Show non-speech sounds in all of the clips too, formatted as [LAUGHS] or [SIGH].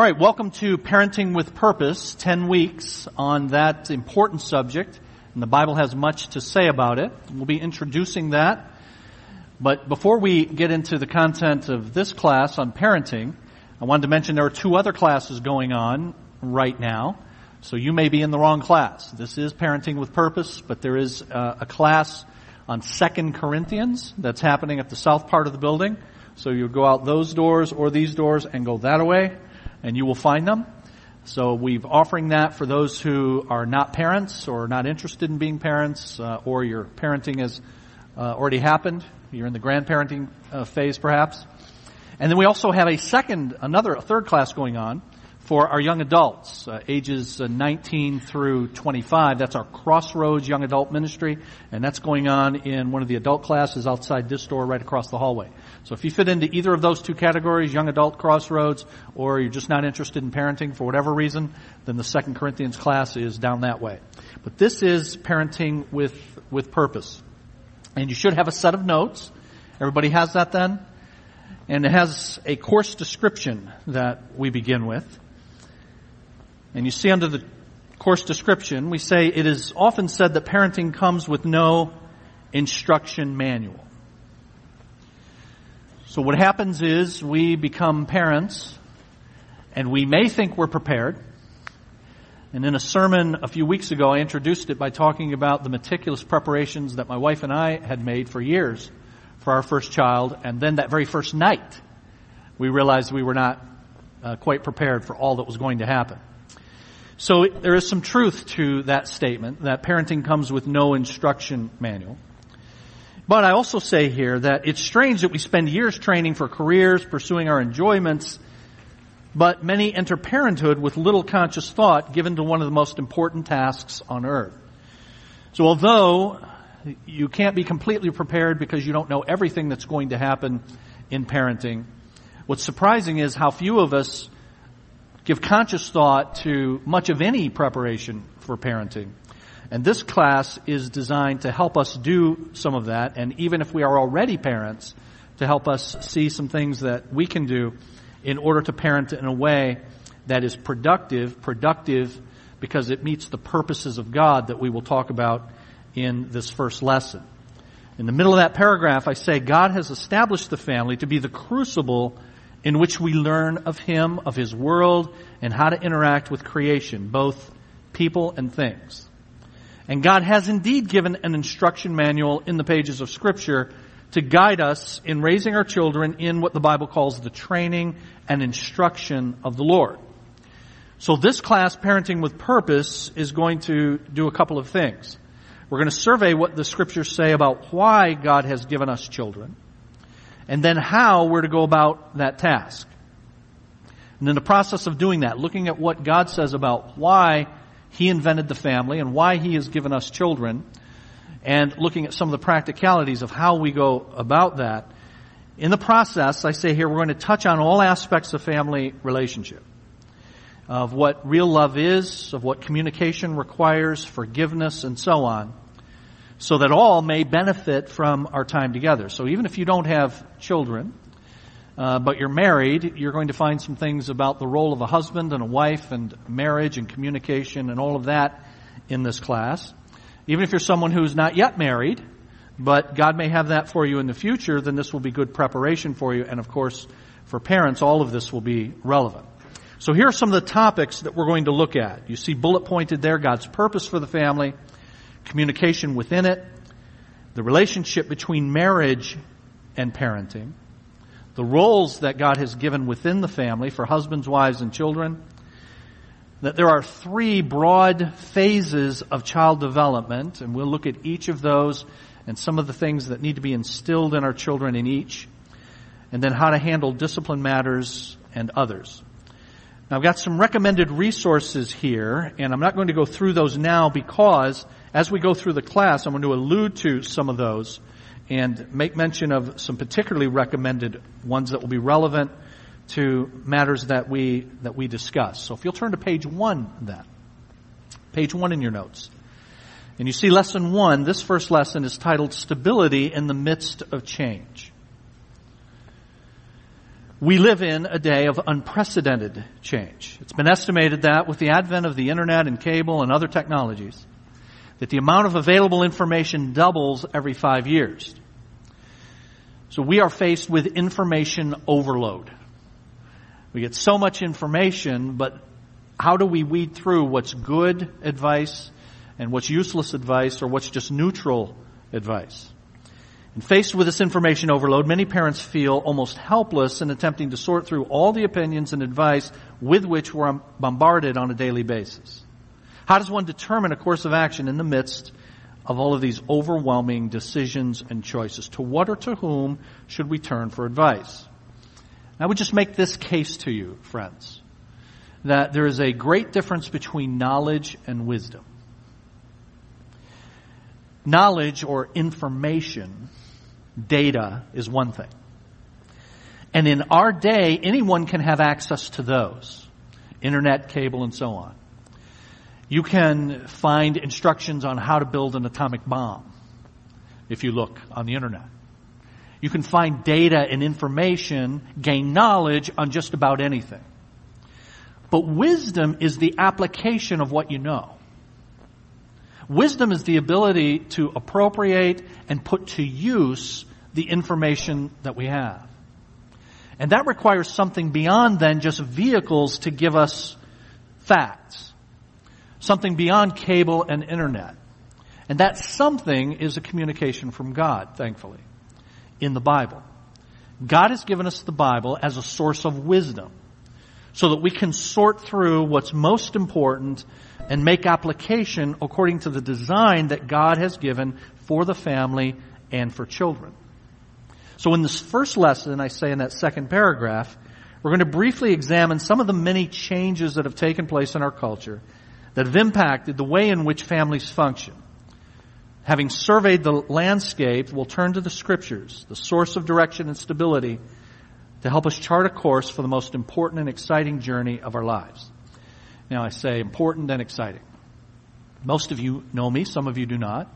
All right, welcome to Parenting with Purpose, 10 weeks on that important subject. And the Bible has much to say about it. We'll be introducing that. But before we get into the content of this class on parenting, I wanted to mention there are two other classes going on right now. So you may be in the wrong class. This is Parenting with Purpose, but there is uh, a class on Second Corinthians that's happening at the south part of the building. So you go out those doors or these doors and go that way and you will find them. So we've offering that for those who are not parents or not interested in being parents, uh, or your parenting has uh, already happened. You're in the grandparenting uh, phase, perhaps. And then we also have a second, another, a third class going on for our young adults, uh, ages uh, 19 through 25. That's our Crossroads Young Adult Ministry, and that's going on in one of the adult classes outside this door right across the hallway. So if you fit into either of those two categories, young adult Crossroads, or you're just not interested in parenting for whatever reason, then the Second Corinthians class is down that way. But this is parenting with, with purpose. And you should have a set of notes. Everybody has that then? And it has a course description that we begin with. And you see under the course description, we say it is often said that parenting comes with no instruction manual. So what happens is we become parents and we may think we're prepared. And in a sermon a few weeks ago, I introduced it by talking about the meticulous preparations that my wife and I had made for years for our first child. And then that very first night, we realized we were not uh, quite prepared for all that was going to happen. So there is some truth to that statement that parenting comes with no instruction manual. But I also say here that it's strange that we spend years training for careers, pursuing our enjoyments, but many enter parenthood with little conscious thought given to one of the most important tasks on earth. So although you can't be completely prepared because you don't know everything that's going to happen in parenting, what's surprising is how few of us give conscious thought to much of any preparation for parenting. And this class is designed to help us do some of that, and even if we are already parents, to help us see some things that we can do in order to parent in a way that is productive, productive because it meets the purposes of God that we will talk about in this first lesson. In the middle of that paragraph, I say God has established the family to be the crucible in which we learn of Him, of His world, and how to interact with creation, both people and things. And God has indeed given an instruction manual in the pages of Scripture to guide us in raising our children in what the Bible calls the training and instruction of the Lord. So this class, Parenting with Purpose, is going to do a couple of things. We're going to survey what the Scriptures say about why God has given us children and then how we're to go about that task. And in the process of doing that, looking at what God says about why He invented the family and why He has given us children, and looking at some of the practicalities of how we go about that, in the process, I say here, we're going to touch on all aspects of family relationship. Of what real love is, of what communication requires, forgiveness, and so on so that all may benefit from our time together. So even if you don't have children, uh, but you're married, you're going to find some things about the role of a husband and a wife and marriage and communication and all of that in this class. Even if you're someone who's not yet married, but God may have that for you in the future, then this will be good preparation for you. And of course, for parents, all of this will be relevant. So here are some of the topics that we're going to look at. You see bullet pointed there, God's purpose for the family, communication within it, the relationship between marriage and parenting, the roles that God has given within the family for husbands, wives, and children, that there are three broad phases of child development, and we'll look at each of those and some of the things that need to be instilled in our children in each, and then how to handle discipline matters and others. Now I've got some recommended resources here, and I'm not going to go through those now because as we go through the class, I'm going to allude to some of those and make mention of some particularly recommended ones that will be relevant to matters that we, that we discuss. So if you'll turn to page one then. Page one in your notes. And you see lesson one, this first lesson is titled Stability in the Midst of Change. We live in a day of unprecedented change. It's been estimated that with the advent of the internet and cable and other technologies, that the amount of available information doubles every five years. So we are faced with information overload. We get so much information, but how do we weed through what's good advice and what's useless advice or what's just neutral advice? And faced with this information overload, many parents feel almost helpless in attempting to sort through all the opinions and advice with which we're bombarded on a daily basis. How does one determine a course of action in the midst of all of these overwhelming decisions and choices? To what or to whom should we turn for advice? I would just make this case to you, friends, that there is a great difference between knowledge and wisdom. Knowledge or information data is one thing. And in our day, anyone can have access to those. Internet, cable, and so on. You can find instructions on how to build an atomic bomb if you look on the internet. You can find data and information, gain knowledge on just about anything. But wisdom is the application of what you know. Wisdom is the ability to appropriate and put to use the information that we have. And that requires something beyond then just vehicles to give us facts. Something beyond cable and internet. And that something is a communication from God, thankfully, in the Bible. God has given us the Bible as a source of wisdom so that we can sort through what's most important and make application according to the design that God has given for the family and for children. So in this first lesson, I say in that second paragraph, we're going to briefly examine some of the many changes that have taken place in our culture that have impacted the way in which families function. Having surveyed the landscape, we'll turn to the scriptures, the source of direction and stability, to help us chart a course for the most important and exciting journey of our lives. Now I say important and exciting. Most of you know me, some of you do not.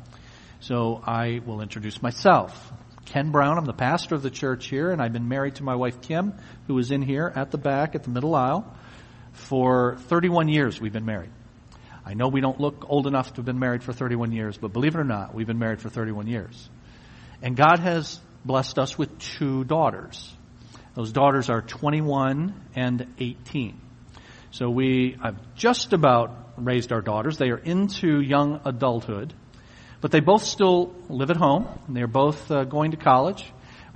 So I will introduce myself. Ken Brown, I'm the pastor of the church here, and I've been married to my wife Kim, who is in here at the back at the middle aisle. For 31 years we've been married. I know we don't look old enough to have been married for 31 years, but believe it or not, we've been married for 31 years. And God has blessed us with two daughters. Those daughters are 21 and 18. So we have just about raised our daughters. They are into young adulthood, but they both still live at home. They're both uh, going to college.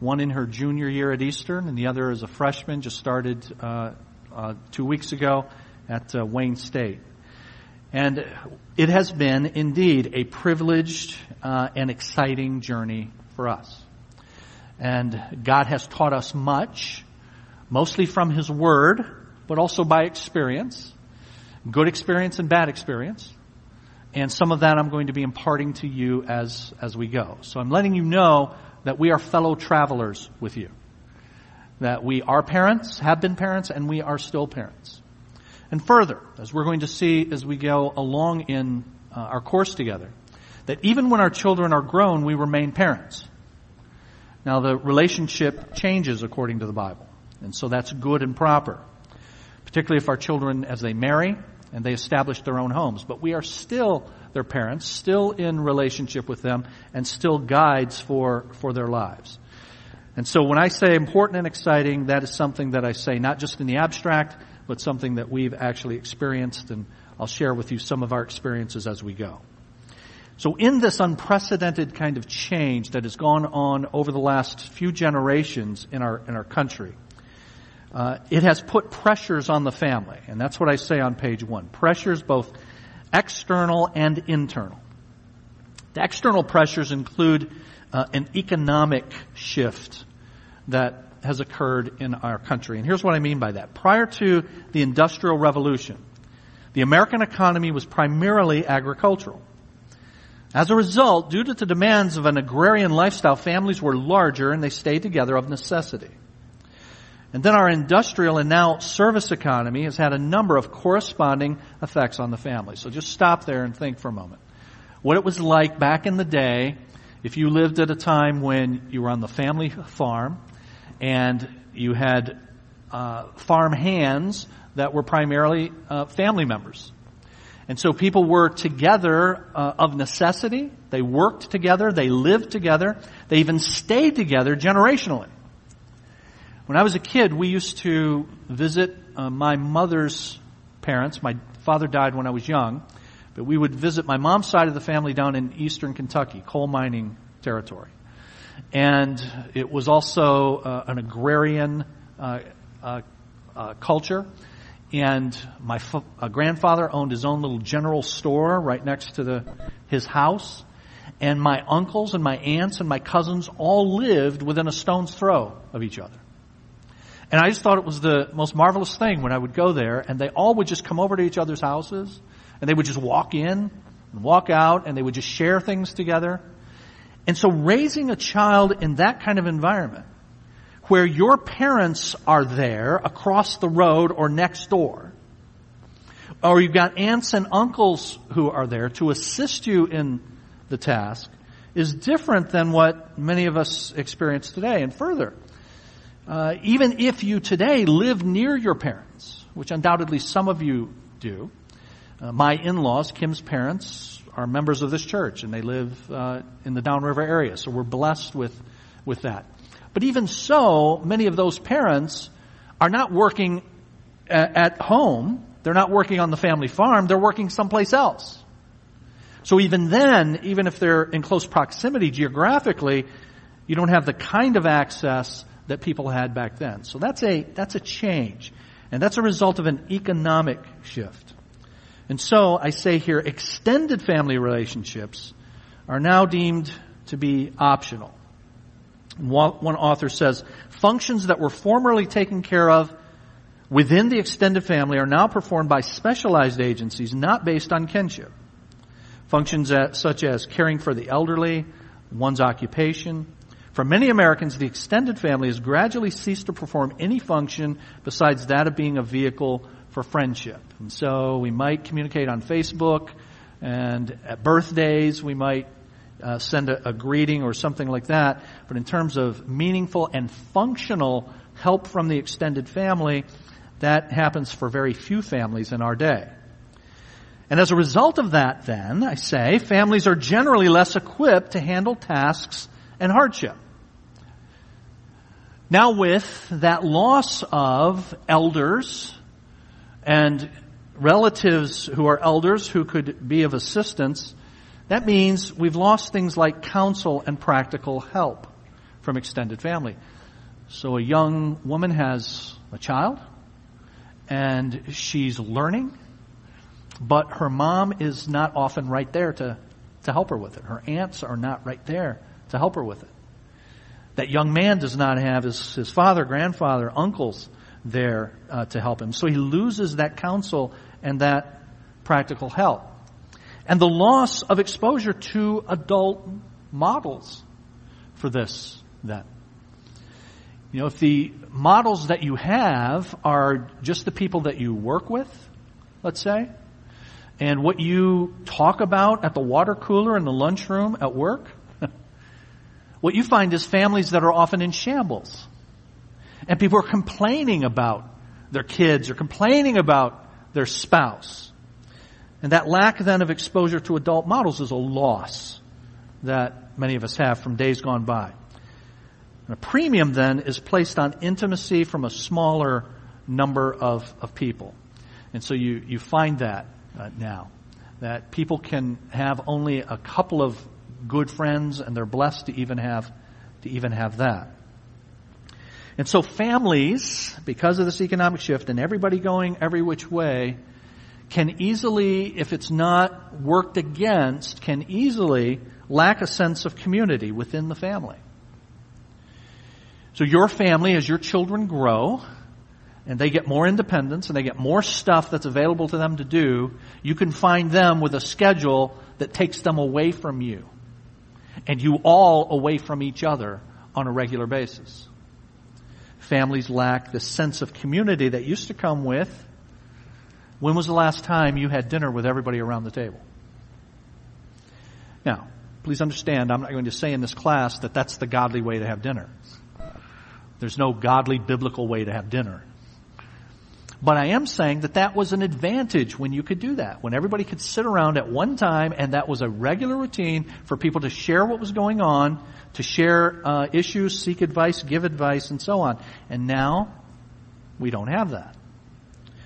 One in her junior year at Eastern, and the other is a freshman, just started uh, uh, two weeks ago at uh, Wayne State. And it has been indeed a privileged uh, and exciting journey for us. And God has taught us much, mostly from His Word, but also by experience, good experience and bad experience. And some of that I'm going to be imparting to you as, as we go. So I'm letting you know that we are fellow travelers with you. That we are parents, have been parents, and we are still parents. And further, as we're going to see as we go along in uh, our course together, that even when our children are grown, we remain parents. Now the relationship changes according to the Bible. And so that's good and proper particularly if our children, as they marry and they establish their own homes. But we are still their parents, still in relationship with them, and still guides for, for their lives. And so when I say important and exciting, that is something that I say not just in the abstract, but something that we've actually experienced, and I'll share with you some of our experiences as we go. So in this unprecedented kind of change that has gone on over the last few generations in our, in our country, uh, it has put pressures on the family, and that's what I say on page one. Pressures both external and internal. The external pressures include uh, an economic shift that has occurred in our country. And here's what I mean by that. Prior to the Industrial Revolution, the American economy was primarily agricultural. As a result, due to the demands of an agrarian lifestyle, families were larger and they stayed together of necessity. And then our industrial and now service economy has had a number of corresponding effects on the family. So just stop there and think for a moment. What it was like back in the day if you lived at a time when you were on the family farm and you had uh, farm hands that were primarily uh, family members. And so people were together uh, of necessity. They worked together. They lived together. They even stayed together generationally. When I was a kid, we used to visit uh, my mother's parents. My father died when I was young, but we would visit my mom's side of the family down in eastern Kentucky, coal mining territory. And it was also uh, an agrarian uh, uh, uh culture. And my f- grandfather owned his own little general store right next to the, his house. And my uncles and my aunts and my cousins all lived within a stone's throw of each other. And I just thought it was the most marvelous thing when I would go there and they all would just come over to each other's houses and they would just walk in and walk out and they would just share things together. And so raising a child in that kind of environment where your parents are there across the road or next door, or you've got aunts and uncles who are there to assist you in the task, is different than what many of us experience today. And further, uh, even if you today live near your parents, which undoubtedly some of you do, uh, my in-laws, Kim's parents, are members of this church, and they live uh, in the Downriver area, so we're blessed with with that. But even so, many of those parents are not working at home. They're not working on the family farm. They're working someplace else. So even then, even if they're in close proximity geographically, you don't have the kind of access that people had back then. So that's a, that's a change. And that's a result of an economic shift. And so I say here, extended family relationships are now deemed to be optional. One author says, functions that were formerly taken care of within the extended family are now performed by specialized agencies not based on kinship. Functions such as caring for the elderly, one's occupation. For many Americans, the extended family has gradually ceased to perform any function besides that of being a vehicle for friendship. And so we might communicate on Facebook, and at birthdays we might uh, send a, a greeting or something like that. But in terms of meaningful and functional help from the extended family, that happens for very few families in our day. And as a result of that then, I say, families are generally less equipped to handle tasks and hardship. Now with that loss of elders and relatives who are elders who could be of assistance, that means we've lost things like counsel and practical help from extended family. So a young woman has a child and she's learning, but her mom is not often right there to, to help her with it. Her aunts are not right there to help her with it. That young man does not have his, his father, grandfather, uncles there uh, to help him. So he loses that counsel and that practical help and the loss of exposure to adult models for this then. You know, if the models that you have are just the people that you work with, let's say, and what you talk about at the water cooler in the lunchroom at work, [LAUGHS] what you find is families that are often in shambles. And people are complaining about their kids or complaining about their spouse. And that lack then of exposure to adult models is a loss that many of us have from days gone by. And a premium then is placed on intimacy from a smaller number of, of people. And so you, you find that uh, now. That people can have only a couple of good friends and they're blessed to even have, to even have that. And so families, because of this economic shift and everybody going every which way, can easily, if it's not worked against, can easily lack a sense of community within the family. So your family, as your children grow, and they get more independence and they get more stuff that's available to them to do, you can find them with a schedule that takes them away from you. And you all away from each other on a regular basis. Families lack the sense of community that used to come with when was the last time you had dinner with everybody around the table? Now, please understand, I'm not going to say in this class that that's the godly way to have dinner. There's no godly biblical way to have dinner. But I am saying that that was an advantage when you could do that, when everybody could sit around at one time and that was a regular routine for people to share what was going on, to share uh, issues, seek advice, give advice, and so on. And now we don't have that.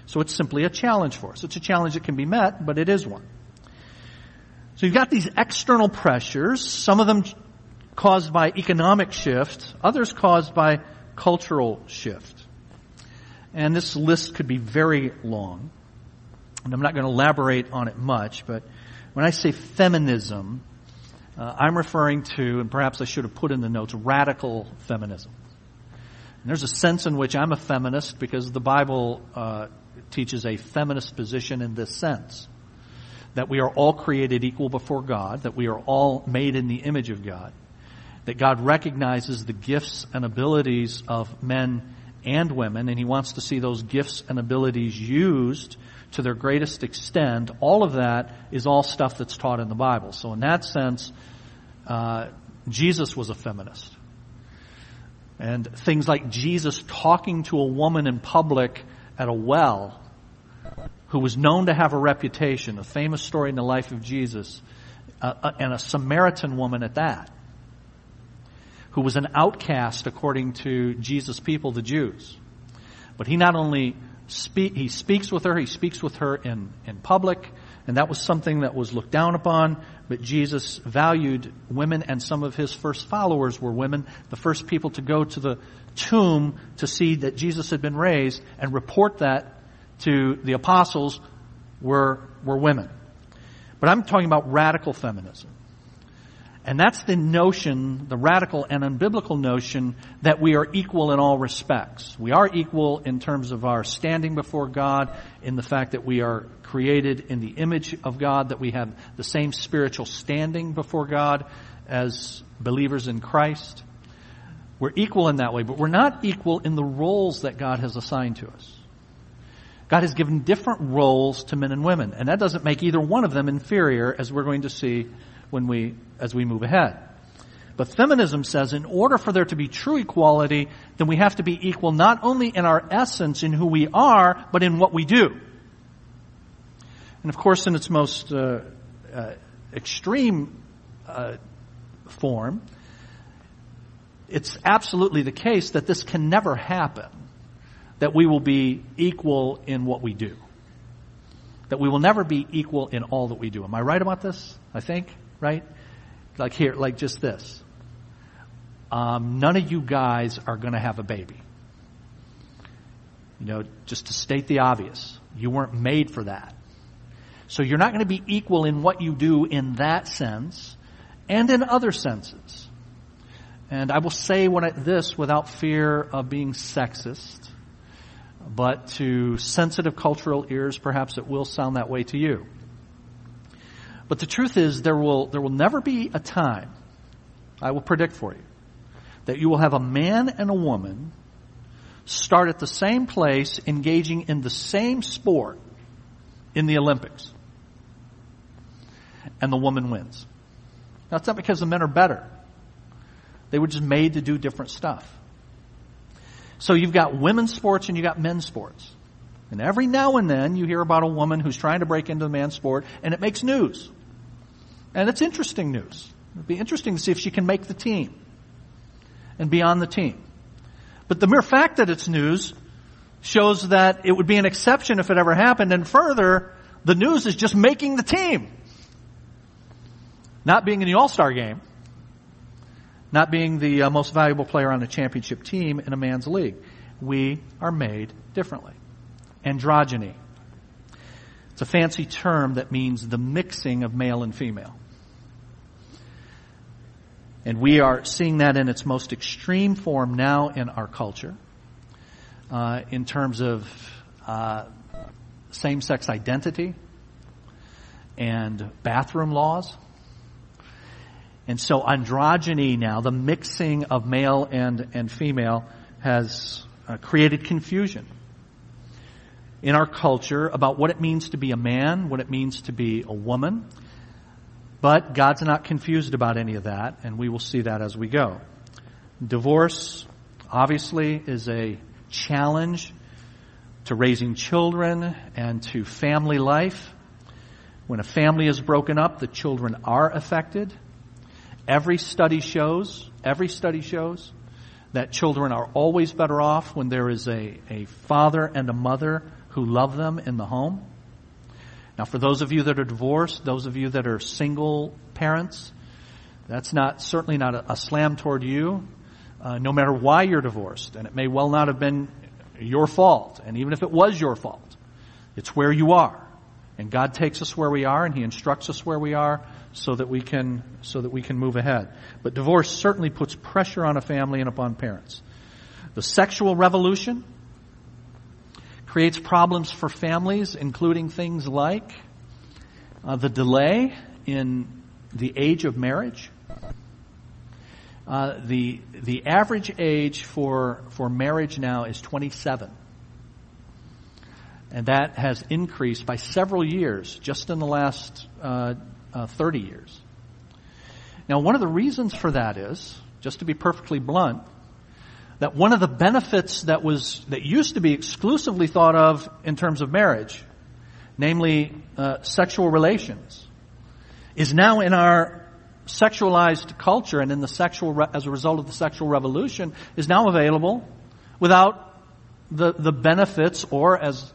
So it's simply a challenge for us. It's a challenge that can be met, but it is one. So you've got these external pressures, some of them caused by economic shift, others caused by cultural shift. And this list could be very long. And I'm not going to elaborate on it much, but when I say feminism, uh, I'm referring to, and perhaps I should have put in the notes, radical feminism. And there's a sense in which I'm a feminist because the Bible uh, teaches a feminist position in this sense. That we are all created equal before God, that we are all made in the image of God, that God recognizes the gifts and abilities of men and women, and He wants to see those gifts and abilities used to their greatest extent. All of that is all stuff that's taught in the Bible. So in that sense, uh, Jesus was a feminist. And things like Jesus talking to a woman in public at a well who was known to have a reputation, a famous story in the life of Jesus, uh, uh and a Samaritan woman at that who was an outcast according to Jesus' people, the Jews. But he not only speak, he speaks with her, he speaks with her in, in public, and that was something that was looked down upon, but Jesus valued women and some of his first followers were women, the first people to go to the tomb to see that Jesus had been raised and report that to the apostles were, were women. But I'm talking about radical feminism. And that's the notion, the radical and unbiblical notion that we are equal in all respects. We are equal in terms of our standing before God, in the fact that we are created in the image of God, that we have the same spiritual standing before God as believers in Christ. We're equal in that way, but we're not equal in the roles that God has assigned to us. God has given different roles to men and women, and that doesn't make either one of them inferior, as we're going to see when we, as we move ahead. But feminism says in order for there to be true equality, then we have to be equal not only in our essence, in who we are, but in what we do. And of course, in its most uh, uh, extreme uh, form, it's absolutely the case that this can never happen, that we will be equal in what we do. That we will never be equal in all that we do. Am I right about this? I think? Right? Like here, like just this. Um, none of you guys are going to have a baby. You know, just to state the obvious, you weren't made for that. So you're not going to be equal in what you do in that sense and in other senses. And I will say I, this without fear of being sexist, but to sensitive cultural ears, perhaps it will sound that way to you. But the truth is there will, there will never be a time, I will predict for you, that you will have a man and a woman start at the same place engaging in the same sport in the Olympics. And the woman wins. Now it's not because the men are better. They were just made to do different stuff. So you've got women's sports and you've got men's sports. And every now and then you hear about a woman who's trying to break into the man's sport and it makes news. And it's interesting news. It'd be interesting to see if she can make the team and be on the team. But the mere fact that it's news shows that it would be an exception if it ever happened. And further, the news is just making the team. Not being in the All-Star game. Not being the uh, most valuable player on the championship team in a man's league. We are made differently. Androgyny. It's a fancy term that means the mixing of male and female. And we are seeing that in its most extreme form now in our culture, uh, in terms of uh, same-sex identity and bathroom laws. And so androgyny now, the mixing of male and, and female, has uh, created confusion in our culture about what it means to be a man, what it means to be a woman, but God's not confused about any of that, and we will see that as we go. Divorce, obviously, is a challenge to raising children and to family life. When a family is broken up, the children are affected. Every study shows, every study shows that children are always better off when there is a, a father and a mother who love them in the home. Now, for those of you that are divorced, those of you that are single parents, that's not certainly not a, a slam toward you. Uh, no matter why you're divorced, and it may well not have been your fault, and even if it was your fault, it's where you are. And God takes us where we are and He instructs us where we are so that we can, so that we can move ahead. But divorce certainly puts pressure on a family and upon parents. The sexual revolution creates problems for families, including things like uh, the delay in the age of marriage. Uh, the the average age for for marriage now is 27 and that has increased by several years just in the last uh, uh, 30 years. Now, one of the reasons for that is, just to be perfectly blunt, that one of the benefits that was that used to be exclusively thought of in terms of marriage, namely uh, sexual relations, is now in our sexualized culture and in the sexual re- as a result of the sexual revolution is now available without the the benefits or as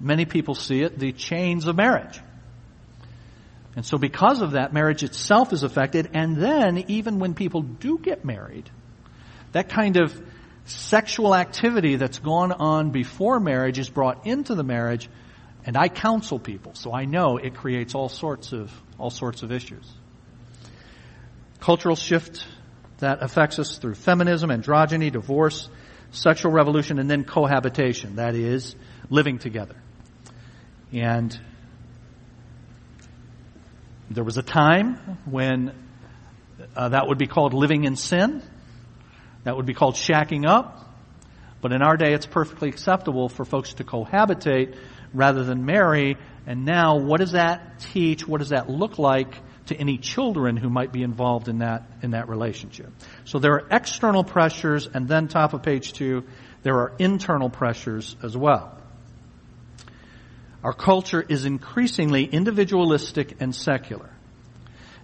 many people see it, the chains of marriage. And so because of that, marriage itself is affected. And then, even when people do get married, that kind of sexual activity that's gone on before marriage is brought into the marriage. And I counsel people, so I know it creates all sorts of, all sorts of issues. Cultural shift that affects us through feminism, androgyny, divorce, sexual revolution, and then cohabitation. That is, living together. And there was a time when uh, that would be called living in sin. That would be called shacking up. But in our day, it's perfectly acceptable for folks to cohabitate rather than marry. And now, what does that teach? What does that look like to any children who might be involved in that, in that relationship? So there are external pressures, and then top of page two, there are internal pressures as well. Our culture is increasingly individualistic and secular.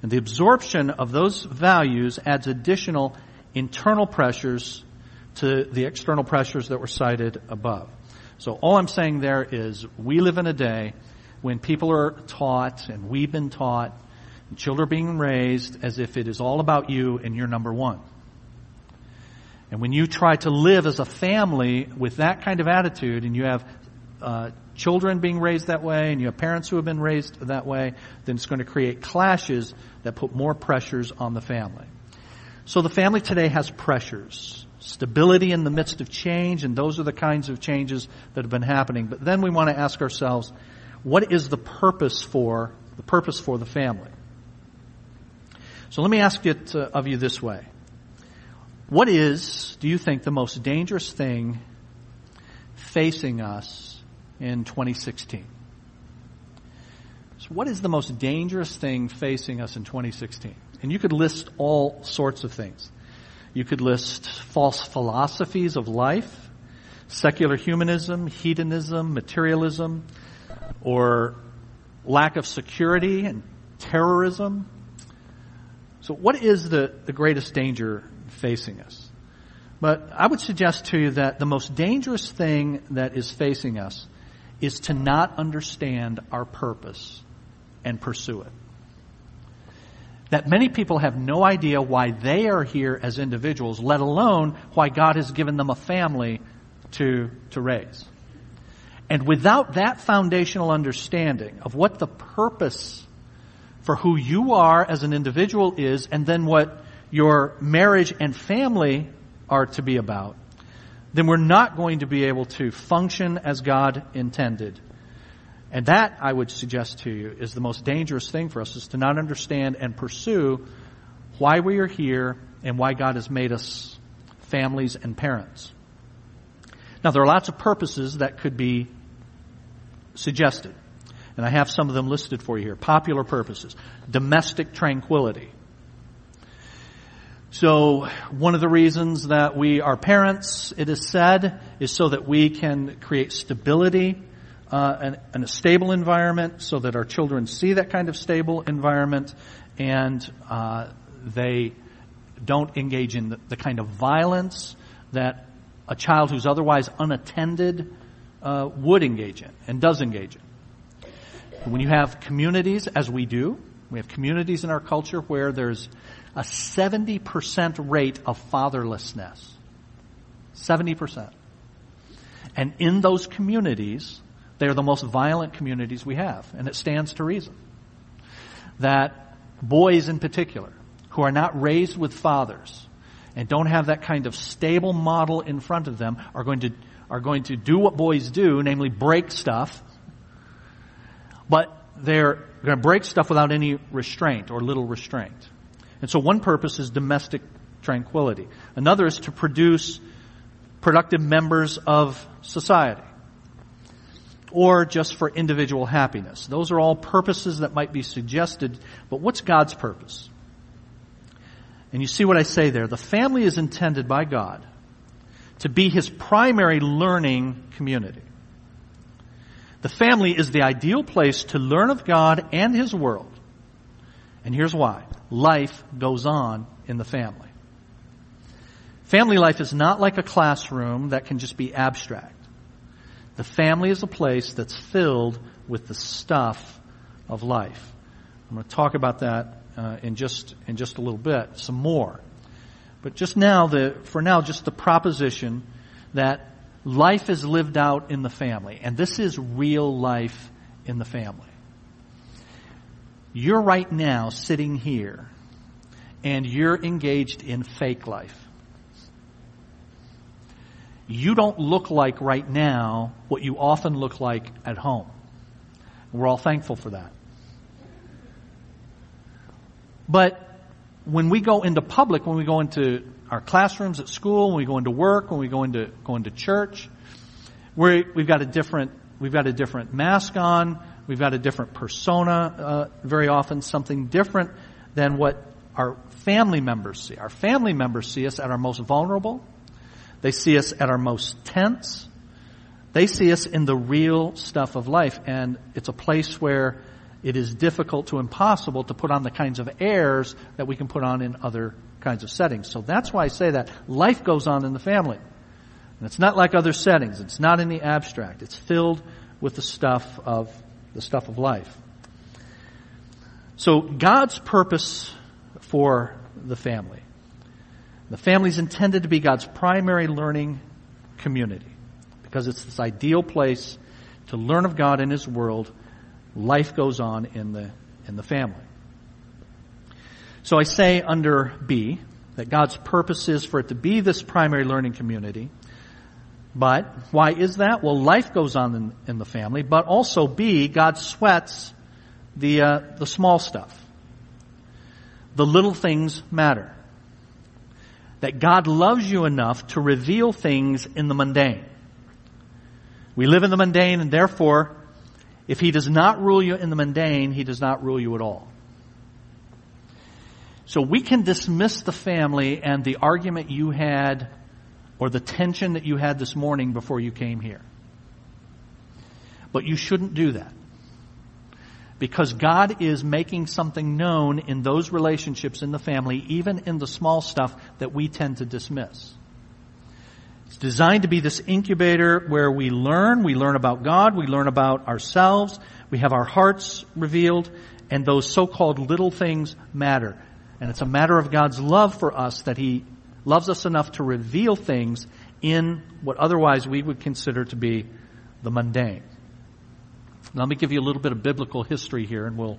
And the absorption of those values adds additional internal pressures to the external pressures that were cited above. So all I'm saying there is we live in a day when people are taught and we've been taught and children are being raised as if it is all about you and you're number one. And when you try to live as a family with that kind of attitude and you have uh, children being raised that way and you have parents who have been raised that way, then it's going to create clashes that put more pressures on the family. So the family today has pressures. Stability in the midst of change, and those are the kinds of changes that have been happening. But then we want to ask ourselves, what is the purpose for, the purpose for the family? So let me ask it uh, of you this way. What is, do you think, the most dangerous thing facing us in 2016. So what is the most dangerous thing facing us in 2016? And you could list all sorts of things. You could list false philosophies of life, secular humanism, hedonism, materialism, or lack of security and terrorism. So what is the, the greatest danger facing us? But I would suggest to you that the most dangerous thing that is facing us is to not understand our purpose and pursue it. That many people have no idea why they are here as individuals, let alone why God has given them a family to, to raise. And without that foundational understanding of what the purpose for who you are as an individual is, and then what your marriage and family are to be about, then we're not going to be able to function as God intended. And that, I would suggest to you, is the most dangerous thing for us, is to not understand and pursue why we are here and why God has made us families and parents. Now, there are lots of purposes that could be suggested. And I have some of them listed for you here. Popular purposes. Domestic tranquility. So one of the reasons that we are parents, it is said, is so that we can create stability uh, and, and, a stable environment, so that our children see that kind of stable environment, and uh, they don't engage in the, the, kind of violence that a child who's otherwise unattended uh, would engage in and does engage in. When you have communities, as we do, we have communities in our culture where there's a 70% rate of fatherlessness. 70%. And in those communities, they're the most violent communities we have. And it stands to reason that boys in particular, who are not raised with fathers and don't have that kind of stable model in front of them, are going to, are going to do what boys do, namely break stuff. But they're going to break stuff without any restraint or little restraint. And so one purpose is domestic tranquility. Another is to produce productive members of society. Or just for individual happiness. Those are all purposes that might be suggested, but what's God's purpose? And you see what I say there. The family is intended by God to be His primary learning community. The family is the ideal place to learn of God and His world. And here's why life goes on in the family. Family life is not like a classroom that can just be abstract. The family is a place that's filled with the stuff of life. I'm going to talk about that uh, in just in just a little bit, some more. But just now, the for now, just the proposition that life is lived out in the family, and this is real life in the family. You're right now sitting here and you're engaged in fake life. You don't look like right now what you often look like at home. We're all thankful for that. But when we go into public, when we go into our classrooms at school, when we go into work, when we go into go into church, we have got a different we've got a different mask on, We've got a different persona, uh, very often something different than what our family members see. Our family members see us at our most vulnerable. They see us at our most tense. They see us in the real stuff of life. And it's a place where it is difficult to impossible to put on the kinds of airs that we can put on in other kinds of settings. So that's why I say that life goes on in the family. And it's not like other settings. It's not in the abstract. It's filled with the stuff of the stuff of life. So God's purpose for the family. The family is intended to be God's primary learning community because it's this ideal place to learn of God and His world. Life goes on in the, in the family. So I say under B that God's purpose is for it to be this primary learning community but why is that? Well, life goes on in, in the family, but also B, God sweats the uh, the small stuff. The little things matter. That God loves you enough to reveal things in the mundane. We live in the mundane, and therefore, if He does not rule you in the mundane, He does not rule you at all. So we can dismiss the family and the argument you had or the tension that you had this morning before you came here. But you shouldn't do that. Because God is making something known in those relationships in the family, even in the small stuff that we tend to dismiss. It's designed to be this incubator where we learn, we learn about God, we learn about ourselves, we have our hearts revealed, and those so-called little things matter. And it's a matter of God's love for us that He loves us enough to reveal things in what otherwise we would consider to be the mundane. Let me give you a little bit of biblical history here and we'll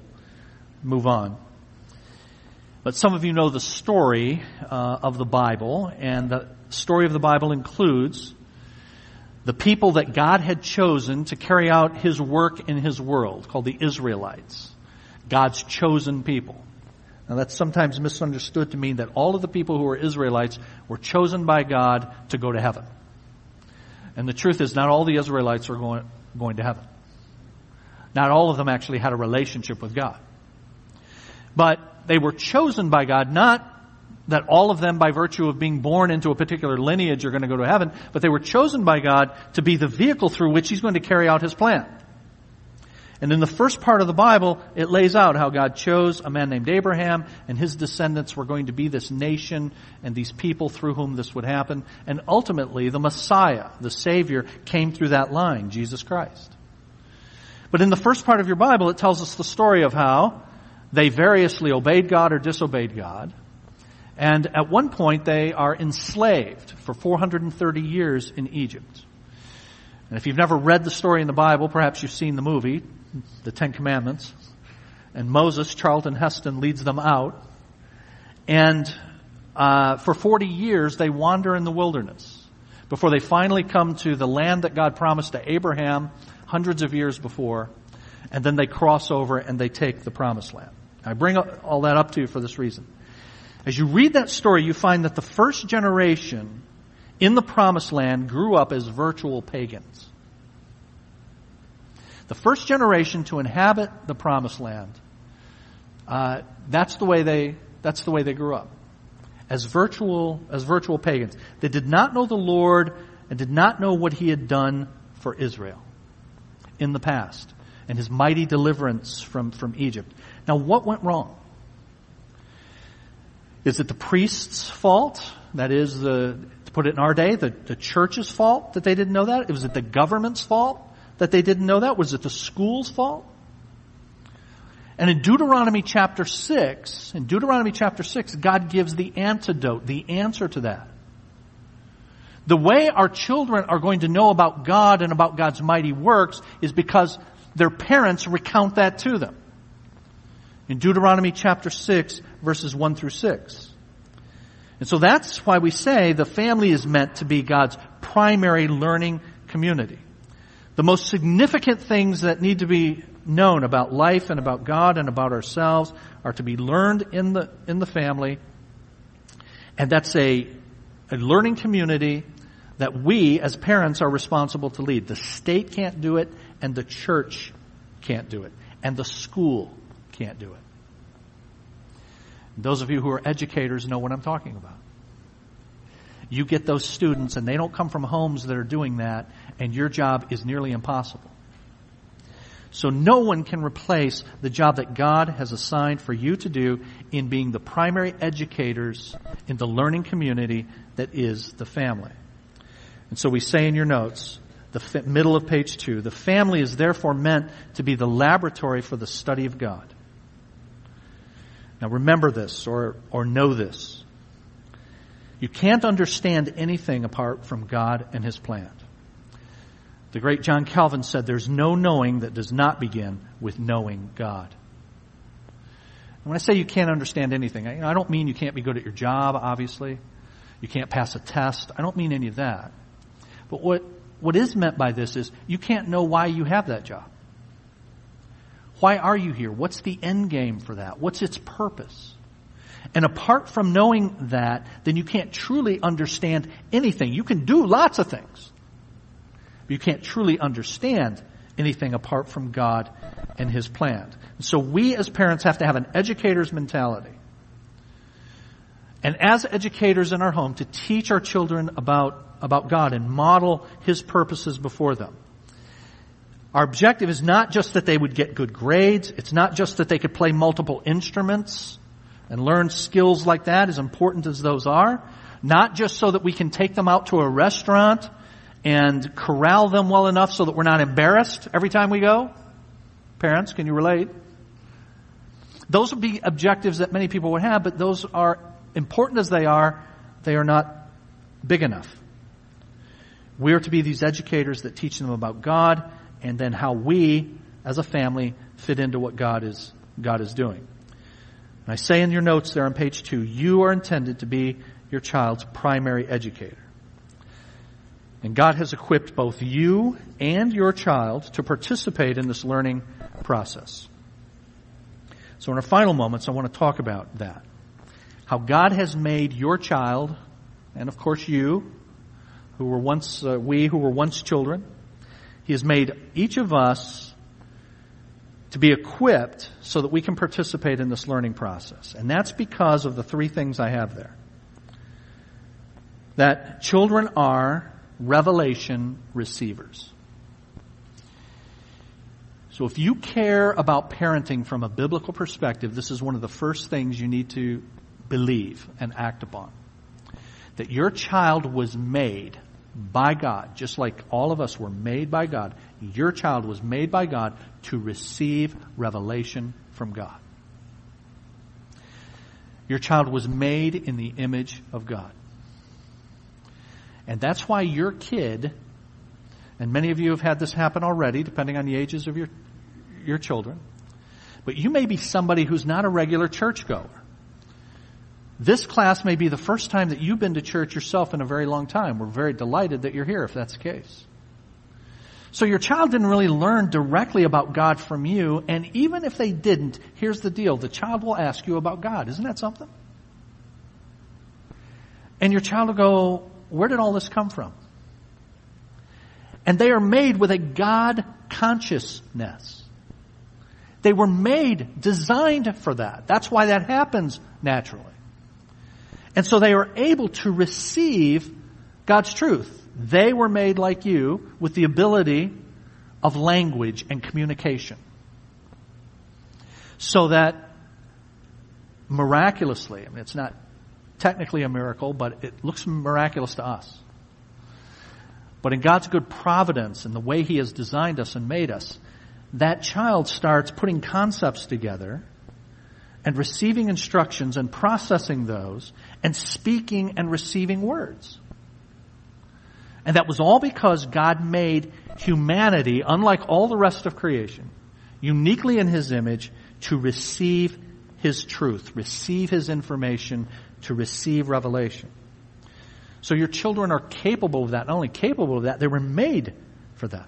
move on. But some of you know the story uh, of the Bible, and the story of the Bible includes the people that God had chosen to carry out His work in His world, called the Israelites. God's chosen people. Now that's sometimes misunderstood to mean that all of the people who were Israelites were chosen by God to go to heaven. And the truth is not all the Israelites are going, going to heaven. Not all of them actually had a relationship with God. But they were chosen by God not that all of them by virtue of being born into a particular lineage are going to go to heaven, but they were chosen by God to be the vehicle through which He's going to carry out His plan. And in the first part of the Bible, it lays out how God chose a man named Abraham and his descendants were going to be this nation and these people through whom this would happen. And ultimately, the Messiah, the Savior, came through that line, Jesus Christ. But in the first part of your Bible, it tells us the story of how they variously obeyed God or disobeyed God. And at one point, they are enslaved for 430 years in Egypt. And if you've never read the story in the Bible, perhaps you've seen the movie, The Ten Commandments. And Moses, Charlton Heston, leads them out. And uh, for 40 years, they wander in the wilderness before they finally come to the land that God promised to Abraham hundreds of years before. And then they cross over and they take the promised land. I bring all that up to you for this reason. As you read that story, you find that the first generation in the promised land grew up as virtual pagans. The first generation to inhabit the promised land, uh, that's the way they that's the way they grew up, as virtual as virtual pagans. They did not know the Lord and did not know what He had done for Israel in the past and His mighty deliverance from from Egypt. Now, what went wrong? Is it the priest's fault? That is the to put it in our day, the, the church's fault that they didn't know that? Was it the government's fault that they didn't know that? Was it the school's fault? And in Deuteronomy chapter 6, in Deuteronomy chapter 6, God gives the antidote, the answer to that. The way our children are going to know about God and about God's mighty works is because their parents recount that to them. In Deuteronomy chapter 6, verses 1 through 6. And so that's why we say the family is meant to be God's primary learning community. The most significant things that need to be known about life and about God and about ourselves are to be learned in the, in the family. And that's a, a learning community that we as parents are responsible to lead. The state can't do it and the church can't do it and the school can't do it. Those of you who are educators know what I'm talking about. You get those students and they don't come from homes that are doing that and your job is nearly impossible. So no one can replace the job that God has assigned for you to do in being the primary educators in the learning community that is the family. And so we say in your notes, the middle of page two, the family is therefore meant to be the laboratory for the study of God. Now remember this or, or know this. You can't understand anything apart from God and His plan. The great John Calvin said, There's no knowing that does not begin with knowing God. And when I say you can't understand anything, I, I don't mean you can't be good at your job, obviously. You can't pass a test. I don't mean any of that. But what, what is meant by this is you can't know why you have that job. Why are you here? What's the end game for that? What's its purpose? And apart from knowing that, then you can't truly understand anything. You can do lots of things. But you can't truly understand anything apart from God and His plan. So we as parents have to have an educator's mentality. And as educators in our home to teach our children about, about God and model His purposes before them. Our objective is not just that they would get good grades. It's not just that they could play multiple instruments and learn skills like that, as important as those are. Not just so that we can take them out to a restaurant and corral them well enough so that we're not embarrassed every time we go. Parents, can you relate? Those would be objectives that many people would have, but those are important as they are, they are not big enough. We are to be these educators that teach them about God and then how we as a family fit into what God is, God is doing. And I say in your notes there on page two, you are intended to be your child's primary educator. And God has equipped both you and your child to participate in this learning process. So in our final moments, I want to talk about that. How God has made your child, and of course you, who were once, uh, we who were once children, he has made each of us to be equipped so that we can participate in this learning process. And that's because of the three things I have there. That children are revelation receivers. So if you care about parenting from a biblical perspective, this is one of the first things you need to believe and act upon. That your child was made by God, just like all of us were made by God. Your child was made by God to receive revelation from God. Your child was made in the image of God. And that's why your kid, and many of you have had this happen already, depending on the ages of your, your children, but you may be somebody who's not a regular churchgoer. This class may be the first time that you've been to church yourself in a very long time. We're very delighted that you're here if that's the case. So your child didn't really learn directly about God from you, and even if they didn't, here's the deal. The child will ask you about God. Isn't that something? And your child will go, where did all this come from? And they are made with a God consciousness. They were made, designed for that. That's why that happens naturally. And so they are able to receive God's truth. They were made like you with the ability of language and communication. So that miraculously, I mean, it's not technically a miracle, but it looks miraculous to us. But in God's good providence and the way He has designed us and made us, that child starts putting concepts together and receiving instructions and processing those and speaking and receiving words. And that was all because God made humanity, unlike all the rest of creation, uniquely in His image to receive His truth, receive His information, to receive revelation. So your children are capable of that. Not only capable of that, they were made for that.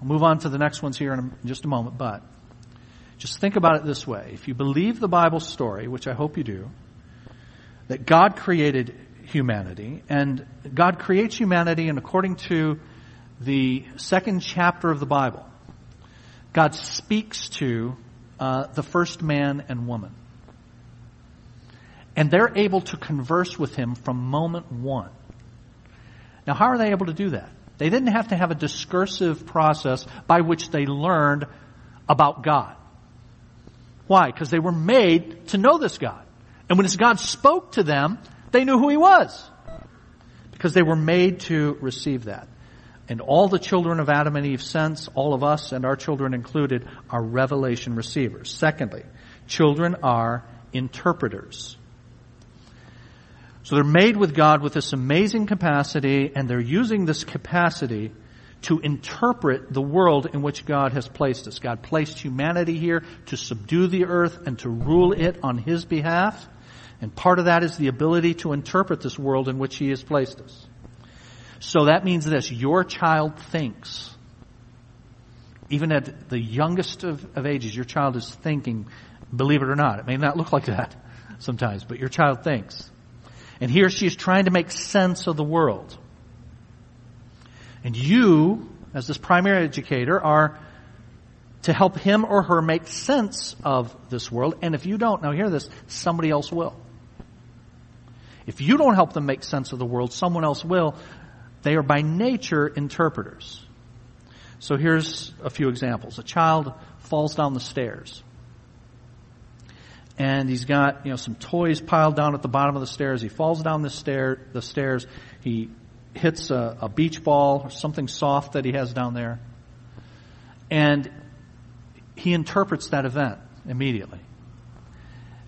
I'll move on to the next ones here in just a moment, but just think about it this way. If you believe the Bible story, which I hope you do, that God created humanity, and God creates humanity, and according to the second chapter of the Bible, God speaks to uh, the first man and woman. And they're able to converse with him from moment one. Now, how are they able to do that? They didn't have to have a discursive process by which they learned about God. Why? Because they were made to know this God. And when this God spoke to them, they knew who He was. Because they were made to receive that. And all the children of Adam and Eve since, all of us and our children included, are revelation receivers. Secondly, children are interpreters. So they're made with God with this amazing capacity, and they're using this capacity to interpret the world in which God has placed us. God placed humanity here to subdue the earth and to rule it on His behalf. And part of that is the ability to interpret this world in which He has placed us. So that means this, your child thinks. Even at the youngest of, of ages, your child is thinking, believe it or not. It may not look like that sometimes, but your child thinks. And he or she is trying to make sense of the world. And you, as this primary educator, are to help him or her make sense of this world. And if you don't, now hear this, somebody else will. If you don't help them make sense of the world, someone else will. They are by nature interpreters. So here's a few examples. A child falls down the stairs. And he's got, you know, some toys piled down at the bottom of the stairs. He falls down the stair, the stairs. He hits a, a beach ball or something soft that he has down there. And he interprets that event immediately.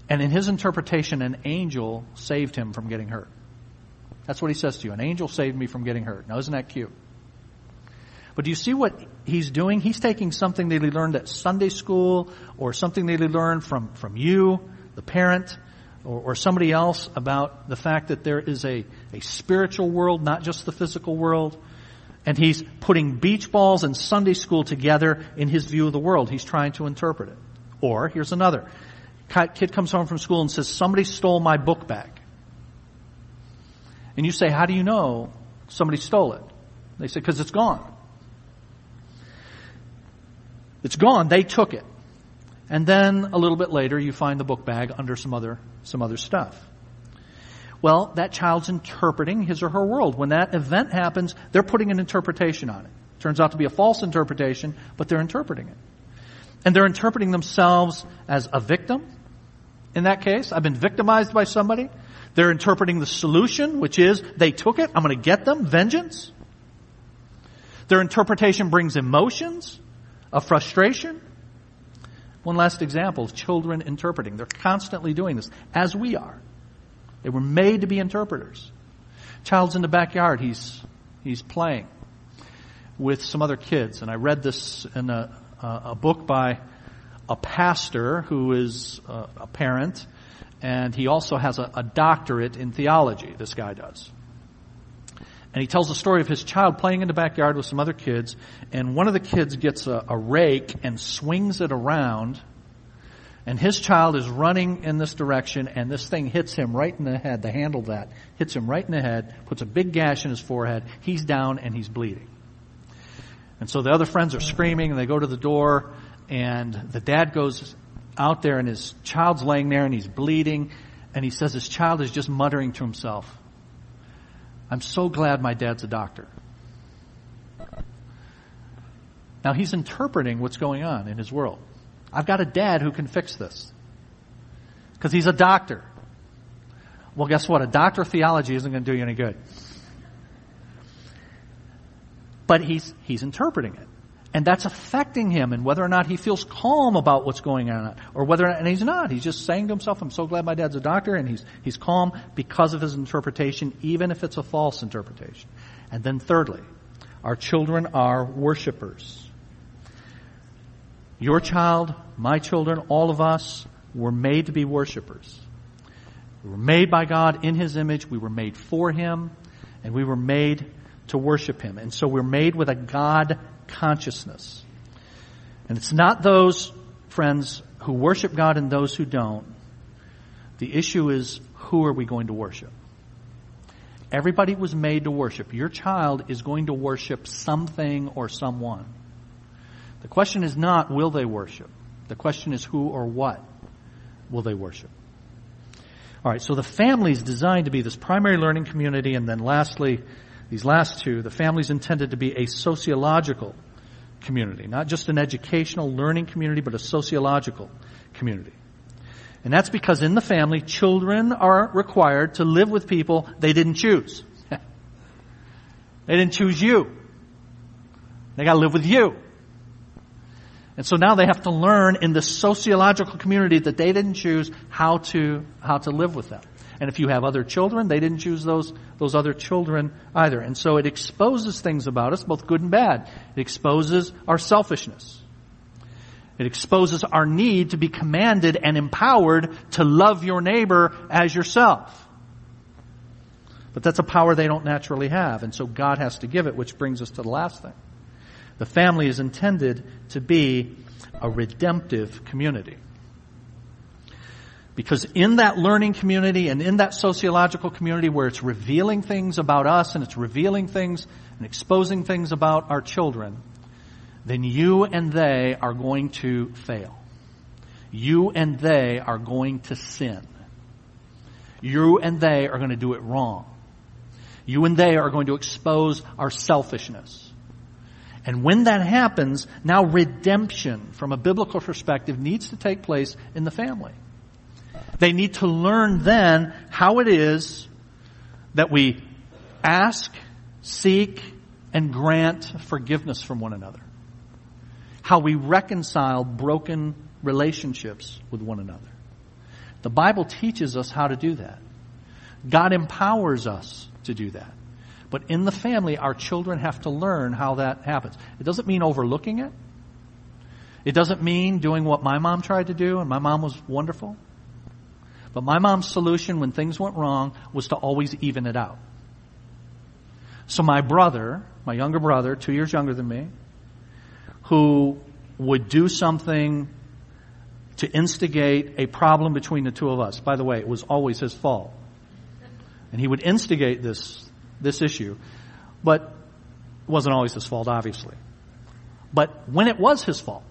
And in his interpretation, an angel saved him from getting hurt. That's what he says to you. An angel saved me from getting hurt. Now, isn't that cute? But do you see what he's doing? He's taking something that he learned at Sunday school or something that he learned from, from you, the parent, or, or somebody else about the fact that there is a, a spiritual world, not just the physical world. And he's putting beach balls and Sunday school together in his view of the world. He's trying to interpret it. Or, here's another. Kid comes home from school and says, somebody stole my book bag. And you say, how do you know somebody stole it? They say, because it's gone. It's gone. They took it. And then a little bit later, you find the book bag under some other, some other stuff. Well, that child's interpreting his or her world. When that event happens, they're putting an interpretation on it. Turns out to be a false interpretation, but they're interpreting it. And they're interpreting themselves as a victim. In that case, I've been victimized by somebody. They're interpreting the solution, which is they took it, I'm going to get them, vengeance. Their interpretation brings emotions of frustration. One last example of children interpreting. They're constantly doing this, as we are. They were made to be interpreters. Child's in the backyard. He's, he's playing with some other kids. And I read this in a, a book by a pastor who is a, parent, and he also has a, a doctorate in theology, this guy does. And he tells the story of his child playing in the backyard with some other kids, and one of the kids gets a, a rake and swings it around, and his child is running in this direction, and this thing hits him right in the head. The handle that hits him right in the head, puts a big gash in his forehead. He's down and he's bleeding. And so the other friends are screaming, and they go to the door, and the dad goes out there, and his child's laying there, and he's bleeding, and he says his child is just muttering to himself. I'm so glad my dad's a doctor. Now he's interpreting what's going on in his world. I've got a dad who can fix this. Because he's a doctor. Well, guess what? A doctor of theology isn't going to do you any good. But he's, he's interpreting it. And that's affecting him and whether or not he feels calm about what's going on or whether, and he's not. He's just saying to himself, I'm so glad my dad's a doctor and he's, he's calm because of his interpretation, even if it's a false interpretation. And then thirdly, our children are worshipers. Your child, my children, all of us were made to be worshipers. We were made by God in His image. We were made for Him and we were made to worship Him. And so we're made with a God consciousness. And it's not those, friends, who worship God and those who don't. The issue is who are we going to worship? Everybody was made to worship. Your child is going to worship something or someone. The question is not will they worship? The question is who or what will they worship? All right, so the family is designed to be this primary learning community, and then lastly, these last two, the family is intended to be a sociological community, not just an educational learning community, but a sociological community. And that's because in the family, children are required to live with people they didn't choose. [LAUGHS] they didn't choose you. They gotta live with you. And so now they have to learn in the sociological community that they didn't choose how to, how to live with them. And if you have other children, they didn't choose those, those other children either. And so it exposes things about us, both good and bad. It exposes our selfishness. It exposes our need to be commanded and empowered to love your neighbor as yourself. But that's a power they don't naturally have, and so God has to give it, which brings us to the last thing. The family is intended to be a redemptive community. Because in that learning community and in that sociological community where it's revealing things about us and it's revealing things and exposing things about our children, then you and they are going to fail. You and they are going to sin. You and they are going to do it wrong. You and they are going to expose our selfishness. And when that happens, now redemption from a biblical perspective needs to take place in the family. They need to learn then how it is that we ask, seek, and grant forgiveness from one another. How we reconcile broken relationships with one another. The Bible teaches us how to do that. God empowers us to do that. But in the family, our children have to learn how that happens. It doesn't mean overlooking it. It doesn't mean doing what my mom tried to do, and my mom was wonderful. But my mom's solution when things went wrong was to always even it out. So my brother, my younger brother, two years younger than me, who would do something to instigate a problem between the two of us. By the way, it was always his fault. And he would instigate this, this issue. But it wasn't always his fault, obviously. But when it was his fault,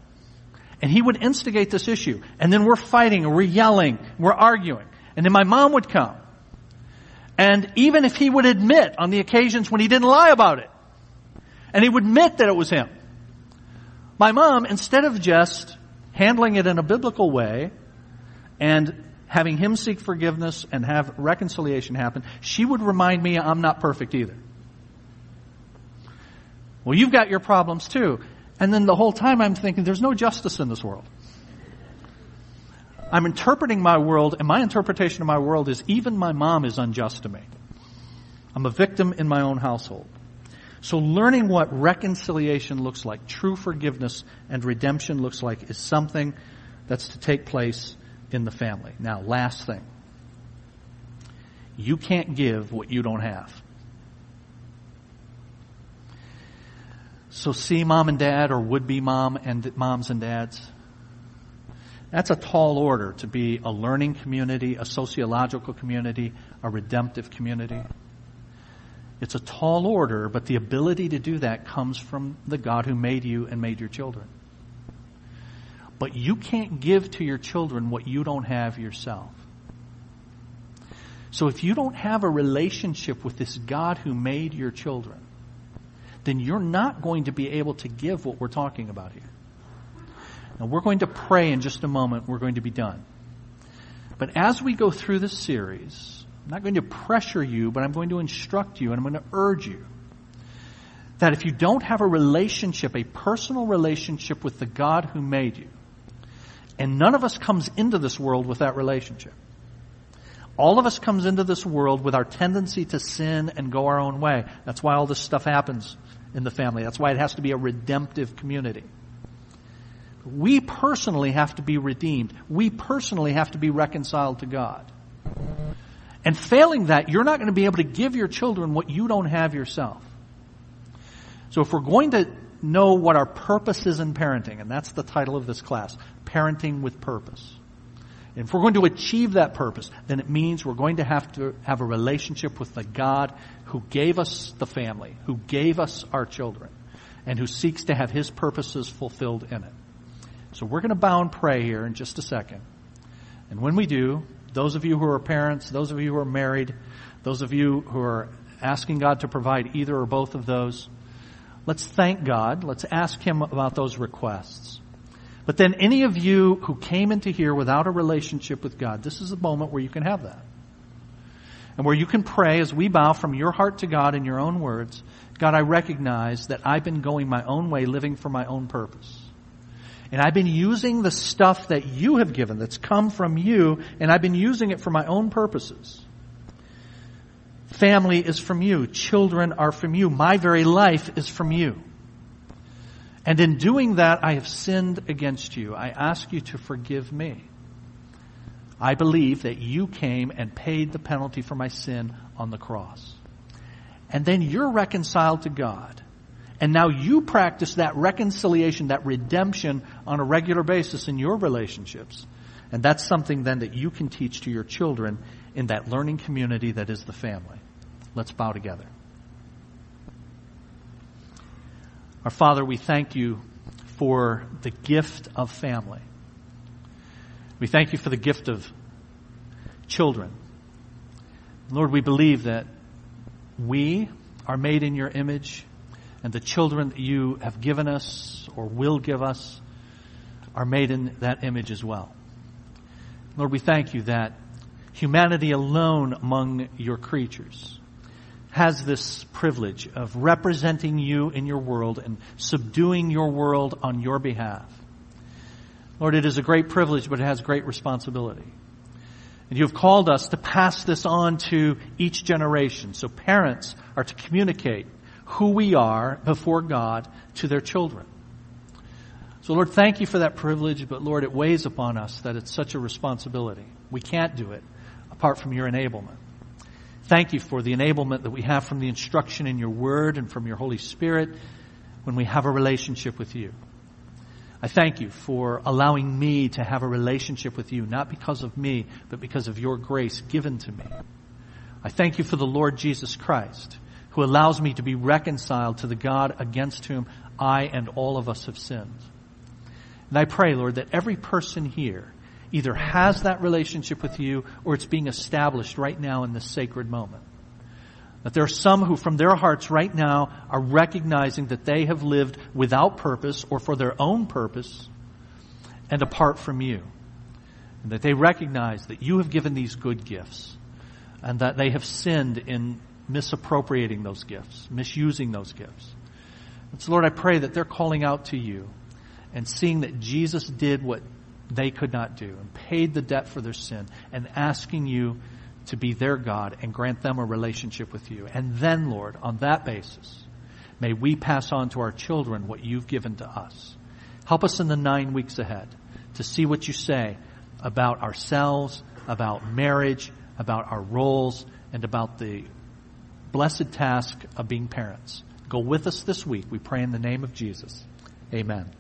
And he would instigate this issue. And then we're fighting and we're yelling, we're arguing. And then my mom would come. And even if he would admit on the occasions when he didn't lie about it, and he would admit that it was him, my mom, instead of just handling it in a biblical way and having him seek forgiveness and have reconciliation happen, she would remind me I'm not perfect either. Well, you've got your problems too. And then the whole time I'm thinking there's no justice in this world. I'm interpreting my world and my interpretation of my world is even my mom is unjust to me. I'm a victim in my own household. So learning what reconciliation looks like, true forgiveness and redemption looks like is something that's to take place in the family. Now, last thing. You can't give what you don't have. So see mom and dad or would be mom and moms and dads. That's a tall order to be a learning community, a sociological community, a redemptive community. It's a tall order, but the ability to do that comes from the God who made you and made your children. But you can't give to your children what you don't have yourself. So if you don't have a relationship with this God who made your children, then you're not going to be able to give what we're talking about here. Now we're going to pray in just a moment. We're going to be done. But as we go through this series, I'm not going to pressure you, but I'm going to instruct you and I'm going to urge you that if you don't have a relationship, a personal relationship with the God who made you, and none of us comes into this world with that relationship. All of us comes into this world with our tendency to sin and go our own way. That's why all this stuff happens in the family. That's why it has to be a redemptive community. We personally have to be redeemed. We personally have to be reconciled to God. And failing that, you're not going to be able to give your children what you don't have yourself. So if we're going to know what our purpose is in parenting, and that's the title of this class, Parenting with Purpose. And if we're going to achieve that purpose, then it means we're going to have to have a relationship with the God who gave us the family, who gave us our children, and who seeks to have His purposes fulfilled in it. So we're going to bow and pray here in just a second. And when we do, those of you who are parents, those of you who are married, those of you who are asking God to provide either or both of those, let's thank God. Let's ask Him about those requests. But then any of you who came into here without a relationship with God, this is a moment where you can have that. And where you can pray as we bow from your heart to God in your own words, God, I recognize that I've been going my own way, living for my own purpose. And I've been using the stuff that you have given, that's come from you, and I've been using it for my own purposes. Family is from you. Children are from you. My very life is from you. And in doing that, I have sinned against you. I ask you to forgive me. I believe that you came and paid the penalty for my sin on the cross. And then you're reconciled to God. And now you practice that reconciliation, that redemption on a regular basis in your relationships. And that's something then that you can teach to your children in that learning community that is the family. Let's bow together. Our Father, we thank you for the gift of family. We thank you for the gift of children. Lord, we believe that we are made in your image and the children that you have given us or will give us are made in that image as well. Lord, we thank you that humanity alone among your creatures has this privilege of representing you in your world and subduing your world on your behalf. Lord, it is a great privilege, but it has great responsibility. And you have called us to pass this on to each generation. So parents are to communicate who we are before God to their children. So Lord, thank you for that privilege, but Lord, it weighs upon us that it's such a responsibility. We can't do it apart from your enablement. Thank you for the enablement that we have from the instruction in your word and from your Holy Spirit when we have a relationship with you. I thank you for allowing me to have a relationship with you, not because of me, but because of your grace given to me. I thank you for the Lord Jesus Christ who allows me to be reconciled to the God against whom I and all of us have sinned. And I pray, Lord, that every person here either has that relationship with you or it's being established right now in this sacred moment. That there are some who from their hearts right now are recognizing that they have lived without purpose or for their own purpose and apart from you. And that they recognize that you have given these good gifts and that they have sinned in misappropriating those gifts, misusing those gifts. And so Lord, I pray that they're calling out to you and seeing that Jesus did what they could not do and paid the debt for their sin and asking you to be their God and grant them a relationship with you. And then, Lord, on that basis, may we pass on to our children what you've given to us. Help us in the nine weeks ahead to see what you say about ourselves, about marriage, about our roles, and about the blessed task of being parents. Go with us this week. We pray in the name of Jesus. Amen.